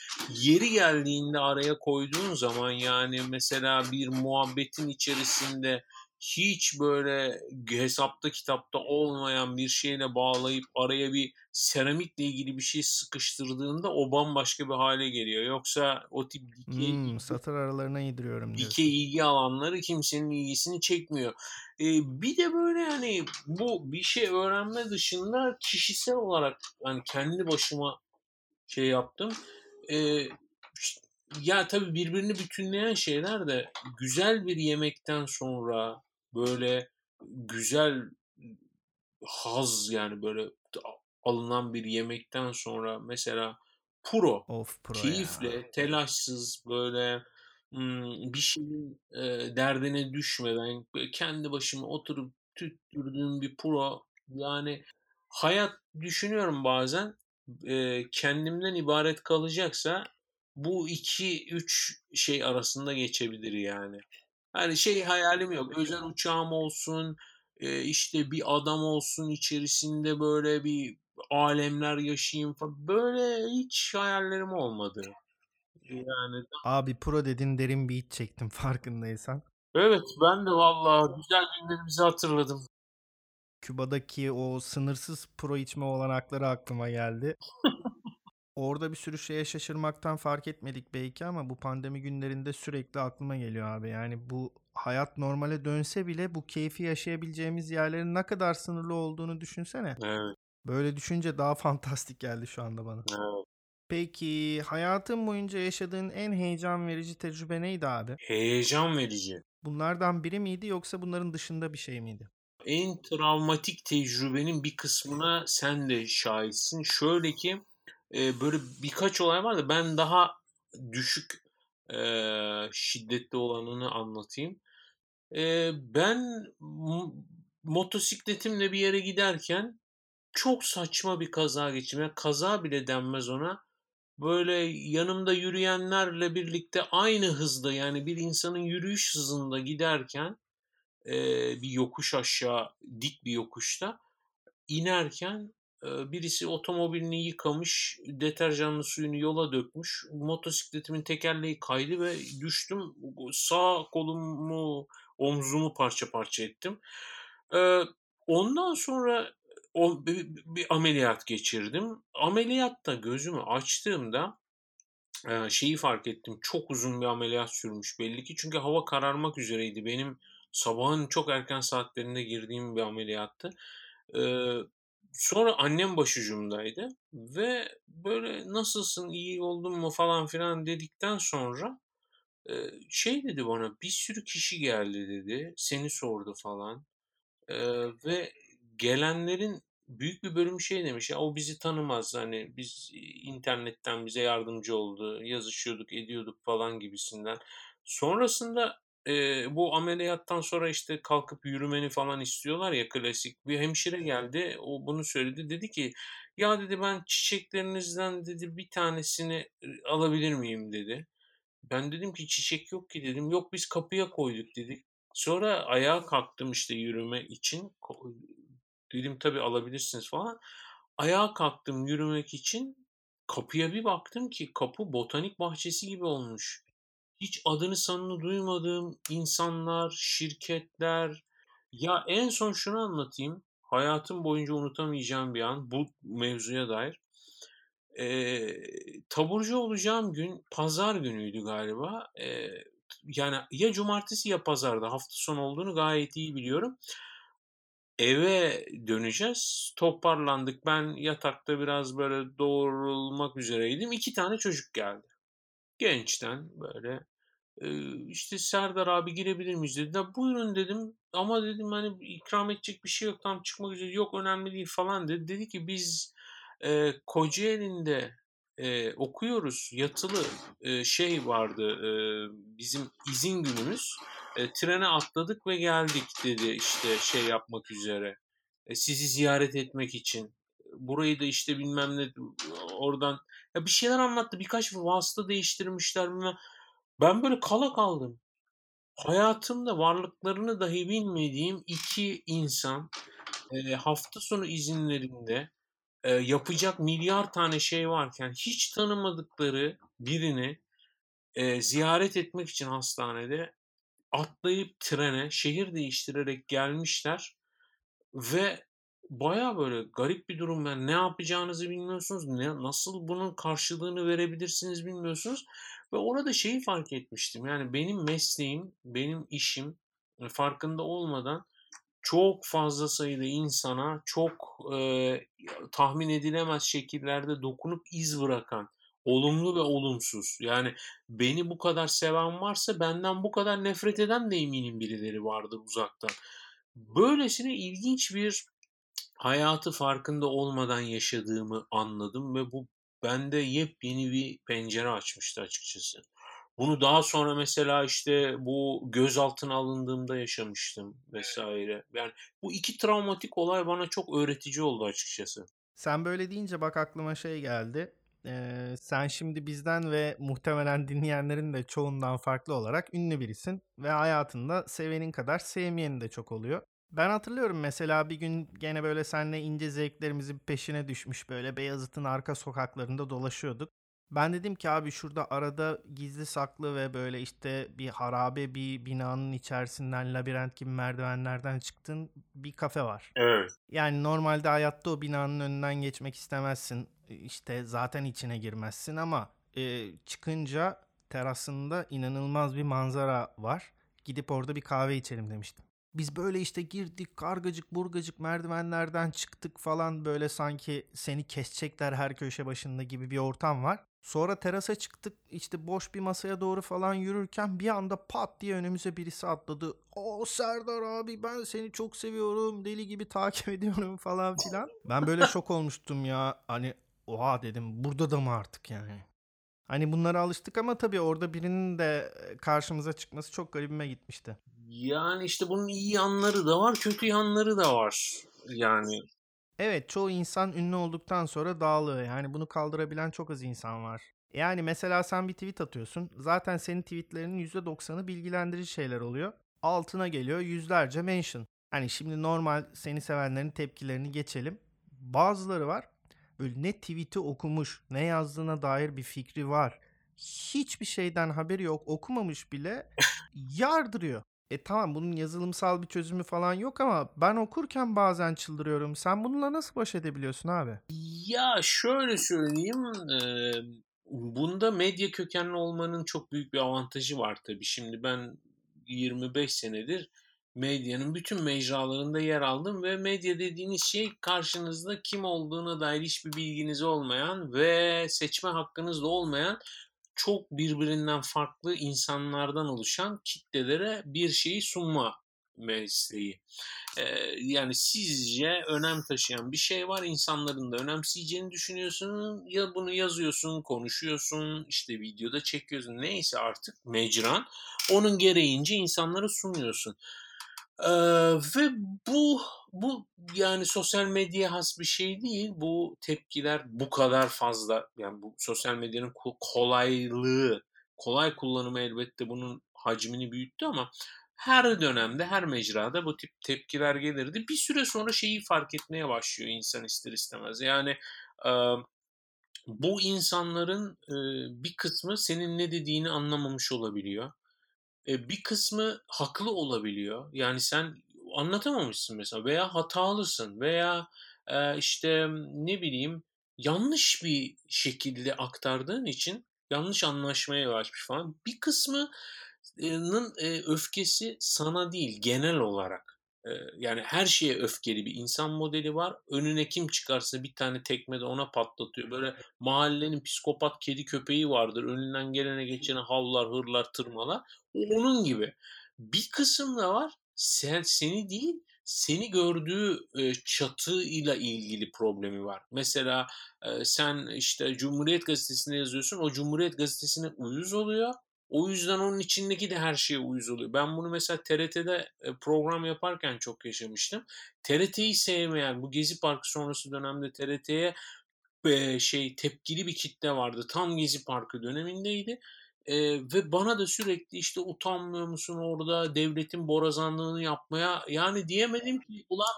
yeri geldiğinde araya koyduğun zaman yani mesela bir muhabbetin içerisinde hiç böyle hesapta kitapta olmayan bir şeyle bağlayıp araya bir seramikle ilgili bir şey sıkıştırdığında o bambaşka bir hale geliyor. Yoksa o tip dikey hmm, satır aralarına yediriyorum diyorsun. dikey ilgi alanları kimsenin ilgisini çekmiyor. Ee, bir de böyle hani bu bir şey öğrenme dışında kişisel olarak hani kendi başıma şey yaptım. Ee, ya tabii birbirini bütünleyen şeyler de güzel bir yemekten sonra böyle güzel haz yani böyle alınan bir yemekten sonra mesela puro Of ya. keyifle, telaşsız böyle bir şeyin e, derdine düşmeden kendi başıma oturup tüttürdüğüm bir pro yani hayat düşünüyorum bazen e, kendimden ibaret kalacaksa bu iki üç şey arasında geçebilir yani. Hani şey hayalim yok. Özel uçağım olsun, e, işte bir adam olsun içerisinde böyle bir alemler yaşayayım falan. Böyle hiç hayallerim olmadı. Yani Abi pro dedin derin bir iç çektim farkındaysan. evet ben de vallahi güzel günlerimizi hatırladım. Küba'daki o sınırsız pro içme olanakları aklıma geldi. Orada bir sürü şeye şaşırmaktan fark etmedik belki ama bu pandemi günlerinde sürekli aklıma geliyor abi. Yani bu hayat normale dönse bile bu keyfi yaşayabileceğimiz yerlerin ne kadar sınırlı olduğunu düşünsene. Evet, Böyle düşünce daha fantastik geldi şu anda bana. evet. Peki hayatın boyunca yaşadığın en heyecan verici tecrübe neydi abi? Heyecan verici. Bunlardan biri miydi yoksa bunların dışında bir şey miydi? En travmatik tecrübenin bir kısmına sen de şahitsin. Şöyle ki e, böyle birkaç olay var da ben daha düşük e, şiddetli olanını anlatayım. E, ben motosikletimle bir yere giderken çok saçma bir kaza geçirdim. Yani kaza bile denmez ona. Böyle yanımda yürüyenlerle birlikte aynı hızda yani bir insanın yürüyüş hızında giderken e, bir yokuş aşağı dik bir yokuşta inerken birisi otomobilini yıkamış, deterjanlı suyunu yola dökmüş. Motosikletimin tekerleği kaydı ve düştüm. Sağ kolumu, omzumu parça parça ettim. Ondan sonra bir, ameliyat geçirdim. Ameliyatta gözümü açtığımda şeyi fark ettim. Çok uzun bir ameliyat sürmüş belli ki. Çünkü hava kararmak üzereydi. Benim sabahın çok erken saatlerinde girdiğim bir ameliyattı. Sonra annem başucumdaydı ve böyle nasılsın? İyi oldun mu? falan filan dedikten sonra şey dedi bana bir sürü kişi geldi. dedi. Seni sordu falan. Ve gelenlerin büyük bir bölüm şey demiş ya o bizi tanımaz. Hani biz internetten bize yardımcı oldu yazışıyorduk ediyorduk falan gibisinden. Sonrasında e, bu ameliyattan sonra işte kalkıp yürümeni falan istiyorlar ya klasik bir hemşire geldi o bunu söyledi dedi ki ya dedi ben çiçeklerinizden dedi bir tanesini alabilir miyim dedi. Ben dedim ki çiçek yok ki dedim yok biz kapıya koyduk dedik. Sonra ayağa kalktım işte yürüme için Dedim tabii alabilirsiniz falan. Ayağa kalktım yürümek için. Kapıya bir baktım ki kapı botanik bahçesi gibi olmuş. Hiç adını sanını duymadığım insanlar, şirketler. Ya en son şunu anlatayım. Hayatım boyunca unutamayacağım bir an bu mevzuya dair. Ee, taburcu olacağım gün pazar günüydü galiba. Ee, yani ya cumartesi ya pazarda hafta sonu olduğunu gayet iyi biliyorum. Eve döneceğiz. Toparlandık. Ben yatakta biraz böyle doğrulmak üzereydim. İki tane çocuk geldi. Gençten böyle işte Serdar abi girebilir miyiz dediler. Buyurun dedim ama dedim hani ikram edecek bir şey yok tam çıkmak üzere yok önemli değil falan dedi. Dedi ki biz e, Kocaeli'nde e, okuyoruz yatılı e, şey vardı e, bizim izin günümüz e, trene atladık ve geldik dedi işte şey yapmak üzere. E, sizi ziyaret etmek için. Burayı da işte bilmem ne oradan ya bir şeyler anlattı. Birkaç vasıta değiştirmişler bilmem. Ben böyle kala kaldım. Hayatımda varlıklarını dahi bilmediğim iki insan e, hafta sonu izinlerinde e, yapacak milyar tane şey varken hiç tanımadıkları birini e, ziyaret etmek için hastanede atlayıp trene şehir değiştirerek gelmişler ve baya böyle garip bir durum yani ne yapacağınızı bilmiyorsunuz ne nasıl bunun karşılığını verebilirsiniz bilmiyorsunuz ve orada şeyi fark etmiştim yani benim mesleğim benim işim e, farkında olmadan çok fazla sayıda insana çok e, tahmin edilemez şekillerde dokunup iz bırakan Olumlu ve olumsuz. Yani beni bu kadar seven varsa benden bu kadar nefret eden de eminim birileri vardır uzaktan. Böylesine ilginç bir hayatı farkında olmadan yaşadığımı anladım ve bu bende yepyeni bir pencere açmıştı açıkçası. Bunu daha sonra mesela işte bu gözaltına alındığımda yaşamıştım vesaire. Yani bu iki travmatik olay bana çok öğretici oldu açıkçası. Sen böyle deyince bak aklıma şey geldi. Ee, sen şimdi bizden ve muhtemelen dinleyenlerin de çoğundan farklı olarak ünlü birisin ve hayatında sevenin kadar sevmeyenin de çok oluyor. Ben hatırlıyorum mesela bir gün gene böyle seninle ince zevklerimizin peşine düşmüş böyle Beyazıt'ın arka sokaklarında dolaşıyorduk. Ben dedim ki abi şurada arada gizli saklı ve böyle işte bir harabe bir binanın içerisinden labirent gibi merdivenlerden çıktığın bir kafe var. Evet. Yani normalde hayatta o binanın önünden geçmek istemezsin. İşte zaten içine girmezsin ama e, çıkınca terasında inanılmaz bir manzara var. Gidip orada bir kahve içelim demiştim. Biz böyle işte girdik kargacık burgacık merdivenlerden çıktık falan böyle sanki seni kesecekler her köşe başında gibi bir ortam var. Sonra terasa çıktık işte boş bir masaya doğru falan yürürken bir anda pat diye önümüze birisi atladı. O Serdar abi ben seni çok seviyorum deli gibi takip ediyorum falan filan. Ben böyle şok olmuştum ya hani oha dedim burada da mı artık yani. Hani bunlara alıştık ama tabii orada birinin de karşımıza çıkması çok garibime gitmişti. Yani işte bunun iyi yanları da var, kötü yanları da var. Yani Evet çoğu insan ünlü olduktan sonra dağılıyor. Yani bunu kaldırabilen çok az insan var. Yani mesela sen bir tweet atıyorsun. Zaten senin tweetlerinin %90'ı bilgilendirici şeyler oluyor. Altına geliyor yüzlerce mention. Hani şimdi normal seni sevenlerin tepkilerini geçelim. bazıları var böyle ne tweet'i okumuş ne yazdığına dair bir fikri var. Hiçbir şeyden haberi yok okumamış bile yardırıyor. E tamam bunun yazılımsal bir çözümü falan yok ama ben okurken bazen çıldırıyorum. Sen bununla nasıl baş edebiliyorsun abi? Ya şöyle söyleyeyim. E, bunda medya kökenli olmanın çok büyük bir avantajı var tabii. Şimdi ben 25 senedir medyanın bütün mecralarında yer aldım ve medya dediğiniz şey karşınızda kim olduğuna dair hiçbir bilginiz olmayan ve seçme hakkınız da olmayan çok birbirinden farklı insanlardan oluşan kitlelere bir şeyi sunma mesleği. Ee, yani sizce önem taşıyan bir şey var. insanların da önemseyeceğini düşünüyorsun. Ya bunu yazıyorsun, konuşuyorsun, işte videoda çekiyorsun. Neyse artık mecran. Onun gereğince insanlara sunuyorsun. Ee, ve bu bu yani sosyal medya has bir şey değil. Bu tepkiler bu kadar fazla. Yani bu sosyal medyanın kolaylığı, kolay kullanımı elbette bunun hacmini büyüttü ama her dönemde, her mecrada bu tip tepkiler gelirdi. Bir süre sonra şeyi fark etmeye başlıyor insan ister istemez. Yani e, bu insanların e, bir kısmı senin ne dediğini anlamamış olabiliyor e, bir kısmı haklı olabiliyor. Yani sen anlatamamışsın mesela veya hatalısın veya işte ne bileyim yanlış bir şekilde aktardığın için yanlış anlaşmaya yol açmış falan. Bir kısmının öfkesi sana değil genel olarak yani her şeye öfkeli bir insan modeli var. Önüne kim çıkarsa bir tane tekme de ona patlatıyor. Böyle mahallenin psikopat kedi köpeği vardır. Önünden gelene geçene havlar, hırlar, tırmalar. Onun gibi. Bir kısım da var. Sen seni değil, seni gördüğü çatıyla ilgili problemi var. Mesela sen işte Cumhuriyet Gazetesi'nde yazıyorsun. O Cumhuriyet Gazetesi'ne uyuz oluyor. O yüzden onun içindeki de her şeye uyuz oluyor. Ben bunu mesela TRT'de e, program yaparken çok yaşamıştım. TRT'yi sevmeyen bu Gezi Parkı sonrası dönemde TRT'ye e, şey tepkili bir kitle vardı. Tam Gezi Parkı dönemindeydi. E, ve bana da sürekli işte utanmıyor musun orada devletin borazanlığını yapmaya yani diyemedim ki ulan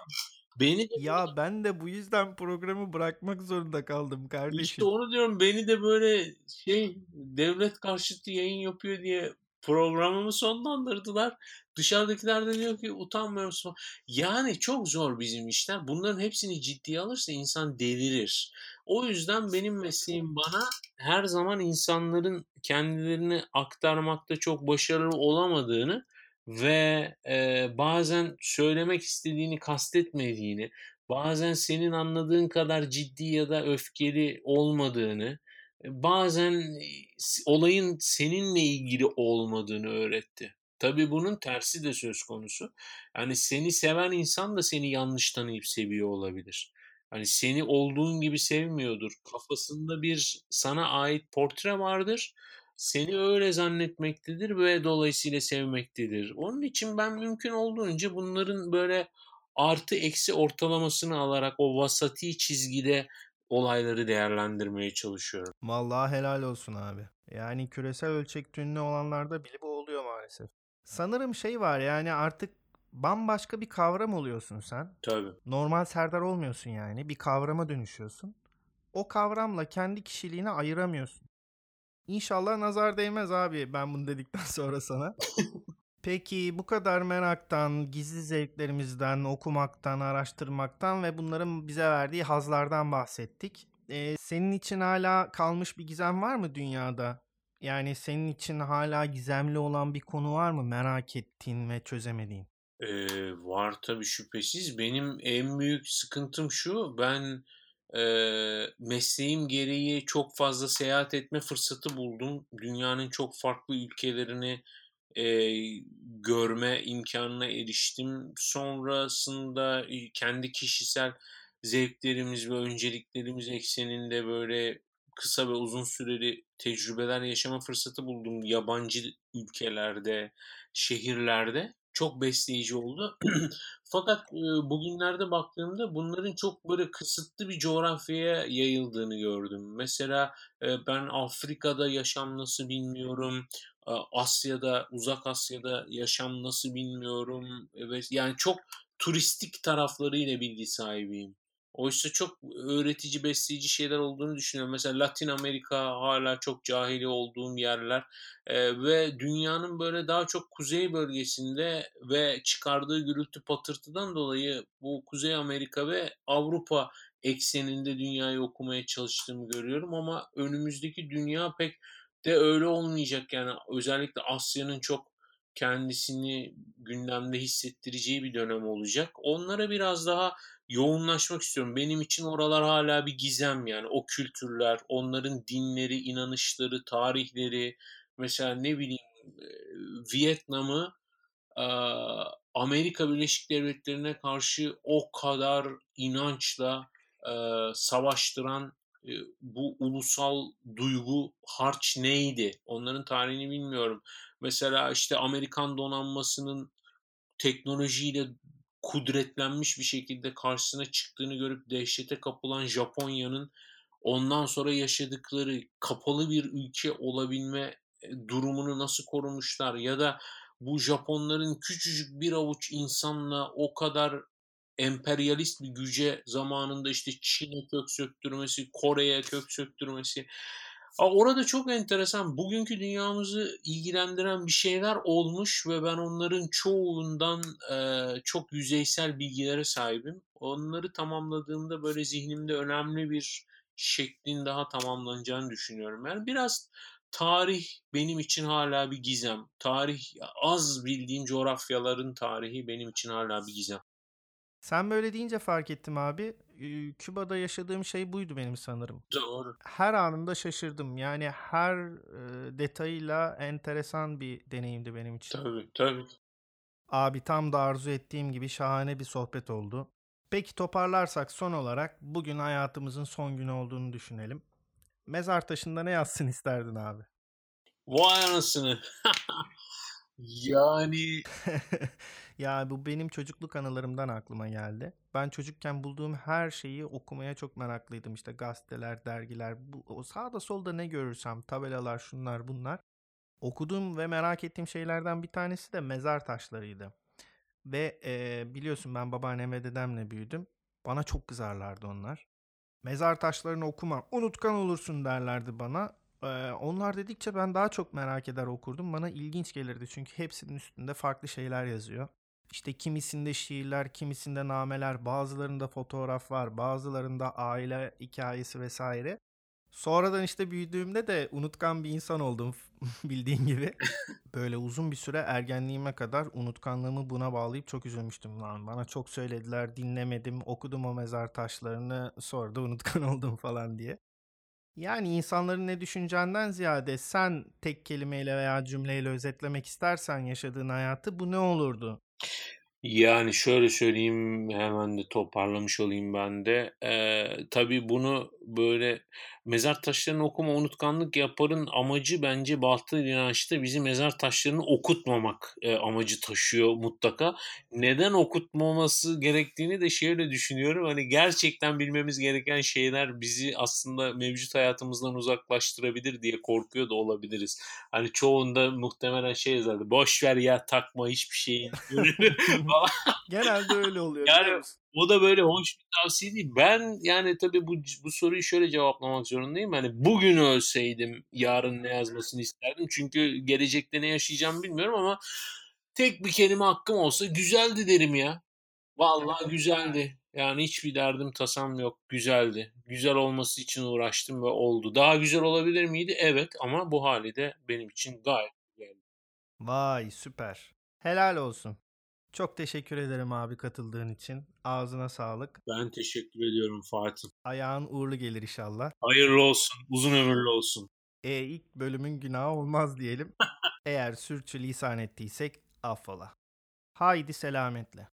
Beni de ya böyle... ben de bu yüzden programı bırakmak zorunda kaldım kardeşim. İşte onu diyorum beni de böyle şey devlet karşıtı yayın yapıyor diye programımı sonlandırdılar. Dışarıdakiler de diyor ki utanmıyor musun? Yani çok zor bizim işler. Bunların hepsini ciddiye alırsa insan delirir. O yüzden benim mesleğim bana her zaman insanların kendilerini aktarmakta çok başarılı olamadığını ve e, bazen söylemek istediğini kastetmediğini, bazen senin anladığın kadar ciddi ya da öfkeli olmadığını, bazen olayın seninle ilgili olmadığını öğretti. Tabii bunun tersi de söz konusu. Yani seni seven insan da seni yanlış tanıyıp seviyor olabilir. Hani seni olduğun gibi sevmiyordur. Kafasında bir sana ait portre vardır seni öyle zannetmektedir ve dolayısıyla sevmektedir. Onun için ben mümkün olduğunca bunların böyle artı eksi ortalamasını alarak o vasati çizgide olayları değerlendirmeye çalışıyorum. Vallahi helal olsun abi. Yani küresel ölçek ünlü olanlarda bile bu oluyor maalesef. Sanırım şey var yani artık bambaşka bir kavram oluyorsun sen. Tabii. Normal Serdar olmuyorsun yani. Bir kavrama dönüşüyorsun. O kavramla kendi kişiliğini ayıramıyorsun. İnşallah nazar değmez abi ben bunu dedikten sonra sana. Peki bu kadar meraktan, gizli zevklerimizden, okumaktan, araştırmaktan ve bunların bize verdiği hazlardan bahsettik. Ee, senin için hala kalmış bir gizem var mı dünyada? Yani senin için hala gizemli olan bir konu var mı merak ettiğin ve çözemediğin? Ee, var tabii şüphesiz. Benim en büyük sıkıntım şu. Ben e, mesleğim gereği çok fazla seyahat etme fırsatı buldum. Dünyanın çok farklı ülkelerini e, görme imkanına eriştim. Sonrasında kendi kişisel zevklerimiz ve önceliklerimiz ekseninde böyle kısa ve uzun süreli tecrübeler yaşama fırsatı buldum yabancı ülkelerde, şehirlerde çok besleyici oldu. Fakat e, bugünlerde baktığımda bunların çok böyle kısıtlı bir coğrafyaya yayıldığını gördüm. Mesela e, ben Afrika'da yaşam nasıl bilmiyorum. E, Asya'da, Uzak Asya'da yaşam nasıl bilmiyorum. Evet, yani çok turistik taraflarıyla bilgi sahibiyim. Oysa çok öğretici, besleyici şeyler olduğunu düşünüyorum. Mesela Latin Amerika hala çok cahili olduğum yerler e, ve dünyanın böyle daha çok kuzey bölgesinde ve çıkardığı gürültü patırtıdan dolayı bu Kuzey Amerika ve Avrupa ekseninde dünyayı okumaya çalıştığımı görüyorum ama önümüzdeki dünya pek de öyle olmayacak yani özellikle Asya'nın çok kendisini gündemde hissettireceği bir dönem olacak. Onlara biraz daha yoğunlaşmak istiyorum. Benim için oralar hala bir gizem yani. O kültürler, onların dinleri, inanışları, tarihleri. Mesela ne bileyim Vietnam'ı Amerika Birleşik Devletleri'ne karşı o kadar inançla savaştıran bu ulusal duygu harç neydi? Onların tarihini bilmiyorum. Mesela işte Amerikan donanmasının teknolojiyle kudretlenmiş bir şekilde karşısına çıktığını görüp dehşete kapılan Japonya'nın ondan sonra yaşadıkları kapalı bir ülke olabilme e, durumunu nasıl korumuşlar ya da bu Japonların küçücük bir avuç insanla o kadar emperyalist bir güce zamanında işte Çin'e kök söktürmesi, Kore'ye kök söktürmesi. Orada çok enteresan bugünkü dünyamızı ilgilendiren bir şeyler olmuş ve ben onların çoğundan e, çok yüzeysel bilgilere sahibim. Onları tamamladığımda böyle zihnimde önemli bir şeklin daha tamamlanacağını düşünüyorum. Yani biraz tarih benim için hala bir gizem. Tarih az bildiğim coğrafyaların tarihi benim için hala bir gizem. Sen böyle deyince fark ettim abi. Küba'da yaşadığım şey buydu benim sanırım. Doğru. Her anında şaşırdım. Yani her e, detayıyla enteresan bir deneyimdi benim için. Tabii tabii. Abi tam da arzu ettiğim gibi şahane bir sohbet oldu. Peki toparlarsak son olarak bugün hayatımızın son günü olduğunu düşünelim. Mezar taşında ne yazsın isterdin abi? Vay anasını. yani Ya bu benim çocukluk anılarımdan aklıma geldi. Ben çocukken bulduğum her şeyi okumaya çok meraklıydım. İşte gazeteler, dergiler, bu, sağda solda ne görürsem, tabelalar, şunlar bunlar. Okuduğum ve merak ettiğim şeylerden bir tanesi de mezar taşlarıydı. Ve e, biliyorsun ben babaannem ve dedemle büyüdüm. Bana çok kızarlardı onlar. Mezar taşlarını okuma, unutkan olursun derlerdi bana. Ee, onlar dedikçe ben daha çok merak eder okurdum. Bana ilginç gelirdi çünkü hepsinin üstünde farklı şeyler yazıyor. İşte kimisinde şiirler, kimisinde nameler, bazılarında fotoğraf var, bazılarında aile hikayesi vesaire. Sonradan işte büyüdüğümde de unutkan bir insan oldum bildiğin gibi. Böyle uzun bir süre ergenliğime kadar unutkanlığımı buna bağlayıp çok üzülmüştüm lan. Bana çok söylediler, dinlemedim, okudum o mezar taşlarını, sonra da unutkan oldum falan diye. Yani insanların ne düşüneceğinden ziyade sen tek kelimeyle veya cümleyle özetlemek istersen yaşadığın hayatı bu ne olurdu? Yani şöyle söyleyeyim hemen de toparlamış olayım ben de. Ee, tabii bunu böyle mezar taşlarını okuma unutkanlık yaparın amacı bence batıl inançta bizi mezar taşlarını okutmamak e, amacı taşıyor mutlaka. Neden okutmaması gerektiğini de şöyle düşünüyorum. Hani gerçekten bilmemiz gereken şeyler bizi aslında mevcut hayatımızdan uzaklaştırabilir diye korkuyor da olabiliriz. Hani çoğunda muhtemelen şey yazardı. Boş ver ya takma hiçbir şeyin. Genelde öyle oluyor. Yani o da böyle hoş bir tavsiye değil. Ben yani tabii bu, bu soruyu şöyle cevaplamak zorundayım. Hani bugün ölseydim yarın ne yazmasını isterdim. Çünkü gelecekte ne yaşayacağımı bilmiyorum ama tek bir kelime hakkım olsa güzeldi derim ya. Vallahi güzeldi. Yani hiçbir derdim tasam yok. Güzeldi. Güzel olması için uğraştım ve oldu. Daha güzel olabilir miydi? Evet ama bu hali de benim için gayet güzeldi. Vay süper. Helal olsun. Çok teşekkür ederim abi katıldığın için. Ağzına sağlık. Ben teşekkür ediyorum Fatih. Ayağın uğurlu gelir inşallah. Hayırlı olsun. Uzun ömürlü olsun. E ilk bölümün günahı olmaz diyelim. Eğer sürçü lisan ettiysek affola. Haydi selametle.